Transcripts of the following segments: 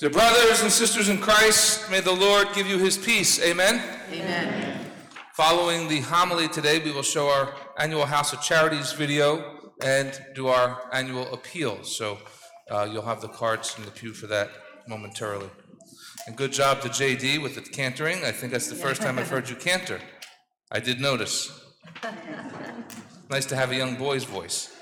Dear brothers and sisters in Christ, may the Lord give you his peace. Amen. Amen. Following the homily today, we will show our annual House of Charities video and do our annual appeal. So uh, you'll have the cards in the pew for that momentarily. And good job to JD with the cantoring. I think that's the first time I've heard you cantor. I did notice. Nice to have a young boy's voice.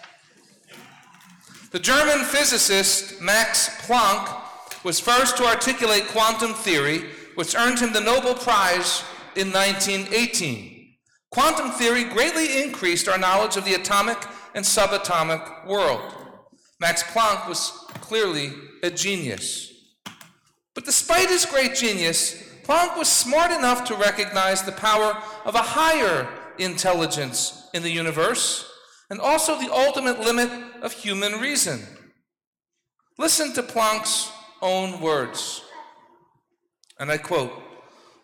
The German physicist Max Planck was first to articulate quantum theory, which earned him the Nobel Prize in 1918. Quantum theory greatly increased our knowledge of the atomic and subatomic world. Max Planck was clearly a genius. But despite his great genius, Planck was smart enough to recognize the power of a higher intelligence in the universe and also the ultimate limit of human reason. Listen to Planck's own words. And I quote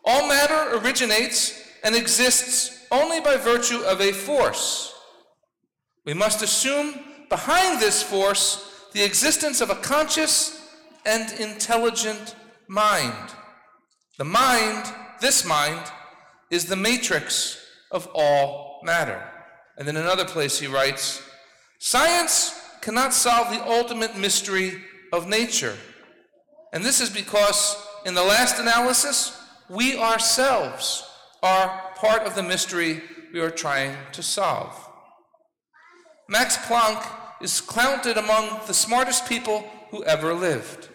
All matter originates and exists only by virtue of a force. We must assume behind this force the existence of a conscious and intelligent mind. The mind, this mind, is the matrix of all matter. And in another place he writes Science cannot solve the ultimate mystery of nature. And this is because, in the last analysis, we ourselves are part of the mystery we are trying to solve. Max Planck is counted among the smartest people who ever lived.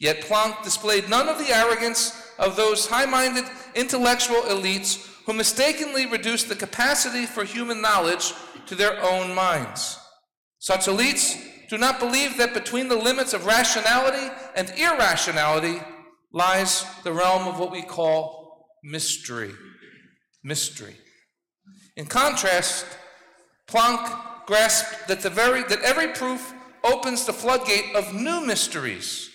Yet Planck displayed none of the arrogance of those high minded intellectual elites who mistakenly reduced the capacity for human knowledge to their own minds. Such elites do not believe that between the limits of rationality and irrationality lies the realm of what we call mystery. Mystery. In contrast, Planck grasped that, the very, that every proof opens the floodgate of new mysteries,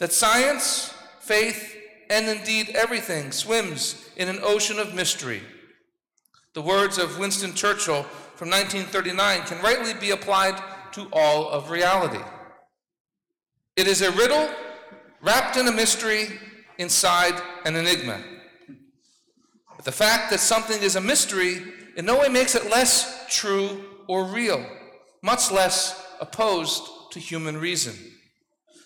that science, faith, and indeed everything swims in an ocean of mystery. The words of Winston Churchill from 1939 can rightly be applied to all of reality. It is a riddle wrapped in a mystery inside an enigma. But the fact that something is a mystery in no way makes it less true or real, much less opposed to human reason.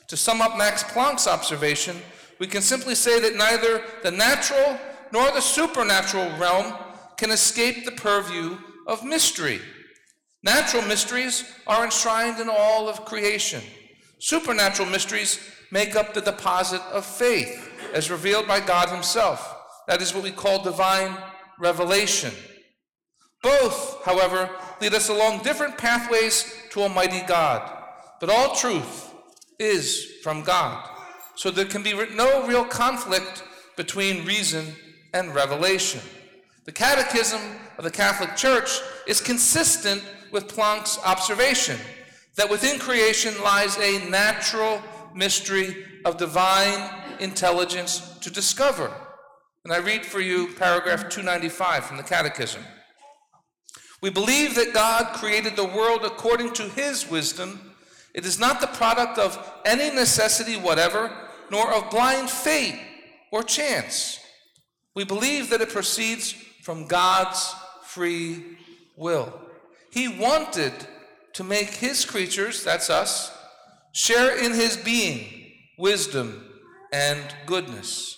To sum up Max Planck's observation, we can simply say that neither the natural nor the supernatural realm can escape the purview of mystery. Natural mysteries are enshrined in all of creation. Supernatural mysteries make up the deposit of faith as revealed by God Himself. That is what we call divine revelation. Both, however, lead us along different pathways to Almighty God. But all truth is from God. So there can be no real conflict between reason and revelation. The Catechism of the Catholic Church is consistent with Planck's observation that within creation lies a natural mystery of divine intelligence to discover. And I read for you paragraph 295 from the Catechism. We believe that God created the world according to his wisdom. It is not the product of any necessity whatever nor of blind fate or chance. We believe that it proceeds from God's free will. He wanted to make his creatures, that's us, share in his being, wisdom, and goodness.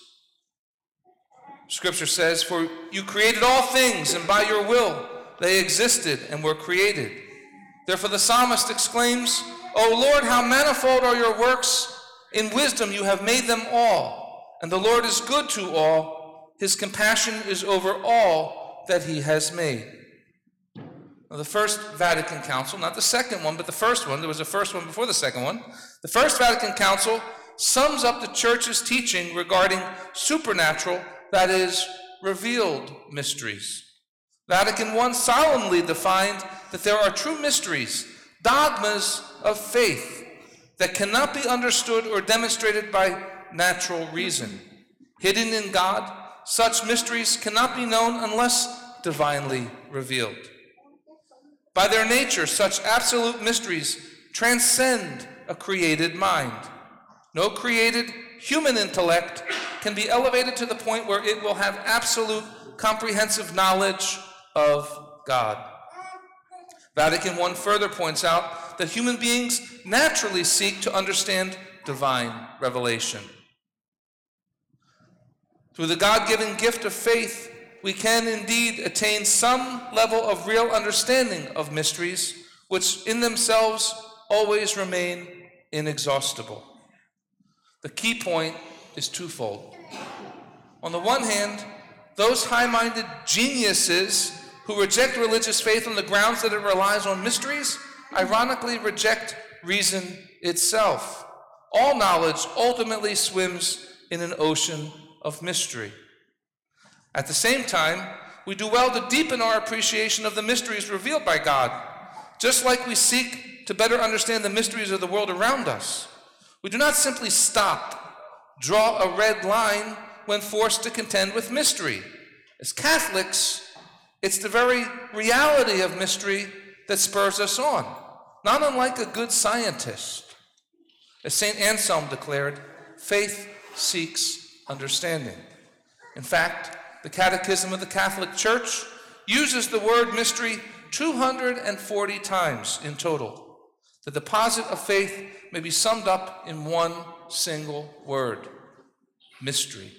Scripture says, For you created all things, and by your will they existed and were created. Therefore the psalmist exclaims, O Lord, how manifold are your works! In wisdom you have made them all, and the Lord is good to all. His compassion is over all that he has made. The First Vatican Council, not the second one, but the first one, there was a first one before the second one. The First Vatican Council sums up the church's teaching regarding supernatural, that is, revealed mysteries. Vatican I solemnly defined that there are true mysteries, dogmas of faith, that cannot be understood or demonstrated by natural reason. Hidden in God, such mysteries cannot be known unless divinely revealed. By their nature, such absolute mysteries transcend a created mind. No created human intellect can be elevated to the point where it will have absolute comprehensive knowledge of God. Vatican I further points out that human beings naturally seek to understand divine revelation. Through the God given gift of faith, we can indeed attain some level of real understanding of mysteries, which in themselves always remain inexhaustible. The key point is twofold. On the one hand, those high minded geniuses who reject religious faith on the grounds that it relies on mysteries ironically reject reason itself. All knowledge ultimately swims in an ocean of mystery. At the same time, we do well to deepen our appreciation of the mysteries revealed by God, just like we seek to better understand the mysteries of the world around us. We do not simply stop, draw a red line when forced to contend with mystery. As Catholics, it's the very reality of mystery that spurs us on, not unlike a good scientist. As St. Anselm declared, faith seeks understanding. In fact, the Catechism of the Catholic Church uses the word mystery 240 times in total. The deposit of faith may be summed up in one single word mystery.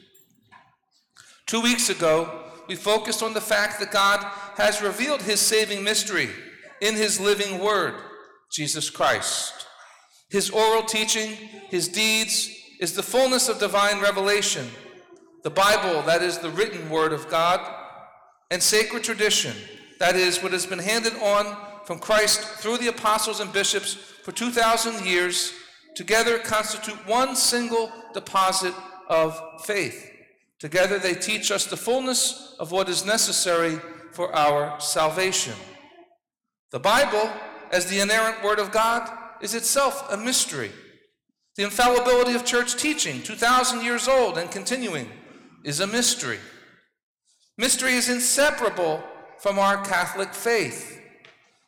Two weeks ago, we focused on the fact that God has revealed his saving mystery in his living word, Jesus Christ. His oral teaching, his deeds, is the fullness of divine revelation. The Bible, that is the written word of God, and sacred tradition, that is what has been handed on from Christ through the apostles and bishops for 2,000 years, together constitute one single deposit of faith. Together they teach us the fullness of what is necessary for our salvation. The Bible, as the inerrant Word of God, is itself a mystery. The infallibility of church teaching, 2,000 years old and continuing, is a mystery. Mystery is inseparable from our Catholic faith.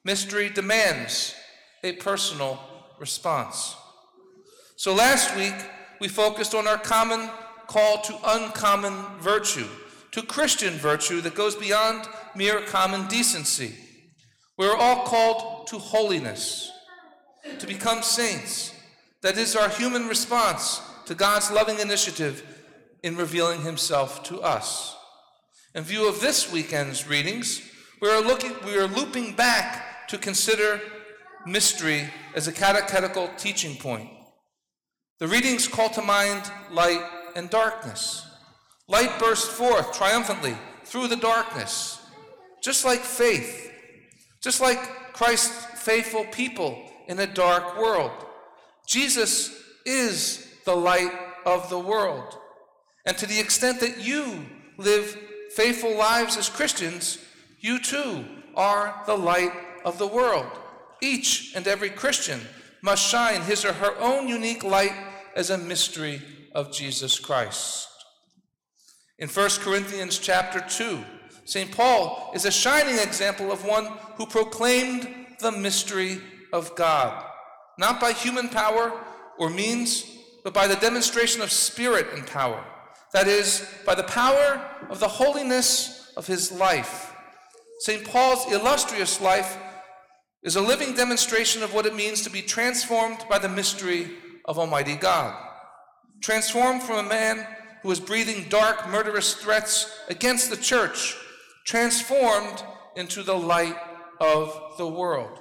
Mystery demands a personal response. So last week, we focused on our common call to uncommon virtue, to Christian virtue that goes beyond mere common decency. We're all called to holiness, to become saints. That is our human response to God's loving initiative in revealing himself to us. In view of this weekend's readings, we are, looking, we are looping back to consider mystery as a catechetical teaching point. The readings call to mind light and darkness. Light burst forth triumphantly through the darkness, just like faith, just like Christ's faithful people in a dark world. Jesus is the light of the world. And to the extent that you live faithful lives as Christians, you too are the light of the world. Each and every Christian must shine his or her own unique light as a mystery of Jesus Christ. In 1 Corinthians chapter 2, St. Paul is a shining example of one who proclaimed the mystery of God, not by human power or means, but by the demonstration of spirit and power. That is, by the power of the holiness of his life. St. Paul's illustrious life is a living demonstration of what it means to be transformed by the mystery of Almighty God transformed from a man who was breathing dark, murderous threats against the church, transformed into the light of the world.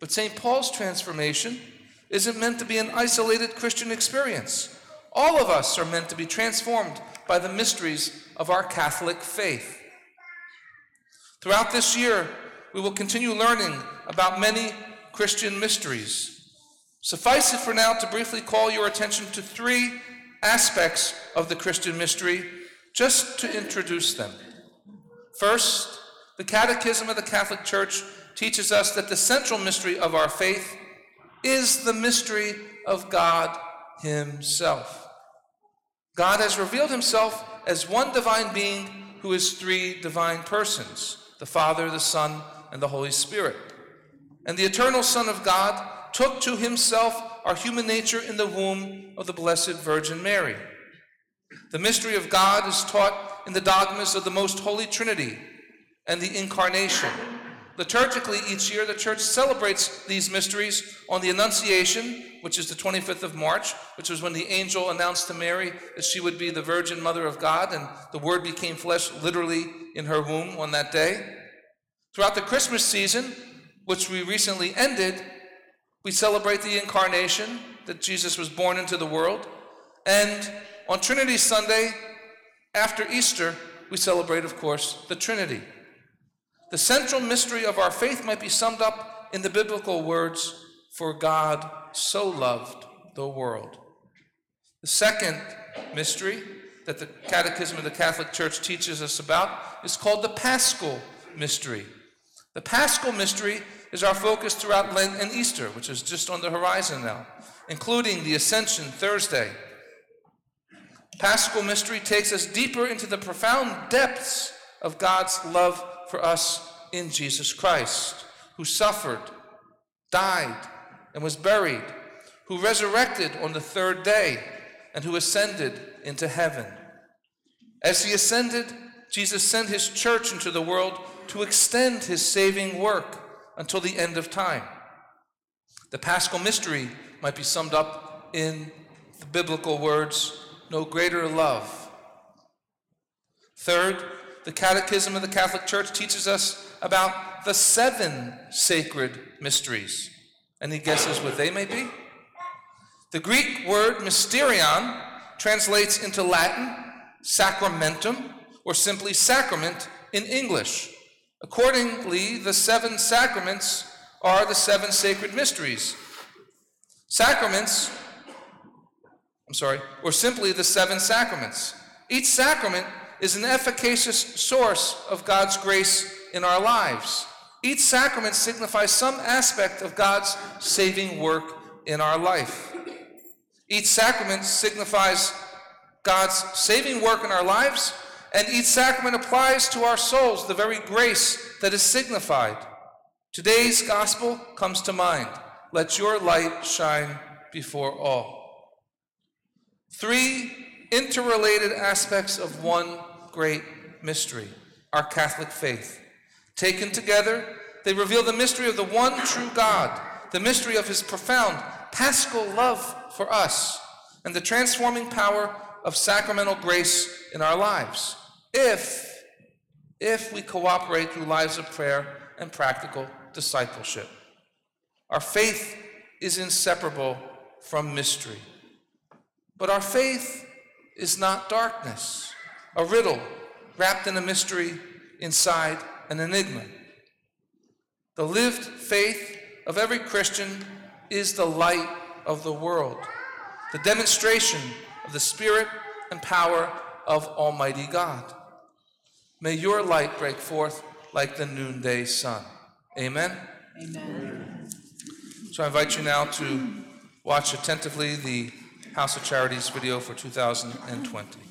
But St. Paul's transformation isn't meant to be an isolated Christian experience. All of us are meant to be transformed by the mysteries of our Catholic faith. Throughout this year, we will continue learning about many Christian mysteries. Suffice it for now to briefly call your attention to three aspects of the Christian mystery, just to introduce them. First, the Catechism of the Catholic Church teaches us that the central mystery of our faith is the mystery of God Himself. God has revealed Himself as one divine being who is three divine persons the Father, the Son, and the Holy Spirit. And the eternal Son of God took to himself our human nature in the womb of the Blessed Virgin Mary. The mystery of God is taught in the dogmas of the Most Holy Trinity and the Incarnation. Liturgically, each year, the Church celebrates these mysteries on the Annunciation, which is the 25th of March, which was when the angel announced to Mary that she would be the Virgin Mother of God, and the Word became flesh literally in her womb on that day. Throughout the Christmas season, which we recently ended, we celebrate the Incarnation, that Jesus was born into the world. And on Trinity Sunday, after Easter, we celebrate, of course, the Trinity. The central mystery of our faith might be summed up in the biblical words, For God so loved the world. The second mystery that the Catechism of the Catholic Church teaches us about is called the Paschal mystery. The Paschal mystery is our focus throughout Lent and Easter, which is just on the horizon now, including the Ascension Thursday. Paschal mystery takes us deeper into the profound depths of God's love for us in Jesus Christ, who suffered, died, and was buried, who resurrected on the third day, and who ascended into heaven. As he ascended, Jesus sent his church into the world to extend his saving work until the end of time. The paschal mystery might be summed up in the biblical words no greater love. Third, the Catechism of the Catholic Church teaches us about the seven sacred mysteries. Any guesses what they may be? The Greek word mysterion translates into Latin sacramentum or simply sacrament in English. Accordingly, the seven sacraments are the seven sacred mysteries. Sacraments, I'm sorry, or simply the seven sacraments. Each sacrament is an efficacious source of God's grace in our lives. Each sacrament signifies some aspect of God's saving work in our life. Each sacrament signifies God's saving work in our lives and each sacrament applies to our souls the very grace that is signified. Today's gospel comes to mind. Let your light shine before all. Three interrelated aspects of one great mystery our Catholic faith. Taken together, they reveal the mystery of the one true God, the mystery of his profound paschal love for us, and the transforming power of sacramental grace in our lives if, if we cooperate through lives of prayer and practical discipleship. Our faith is inseparable from mystery. But our faith is not darkness, a riddle wrapped in a mystery inside an enigma. The lived faith of every Christian is the light of the world, the demonstration of the Spirit and power of Almighty God. May your light break forth like the noonday sun. Amen? Amen. So I invite you now to watch attentively the House of Charities video for 2020.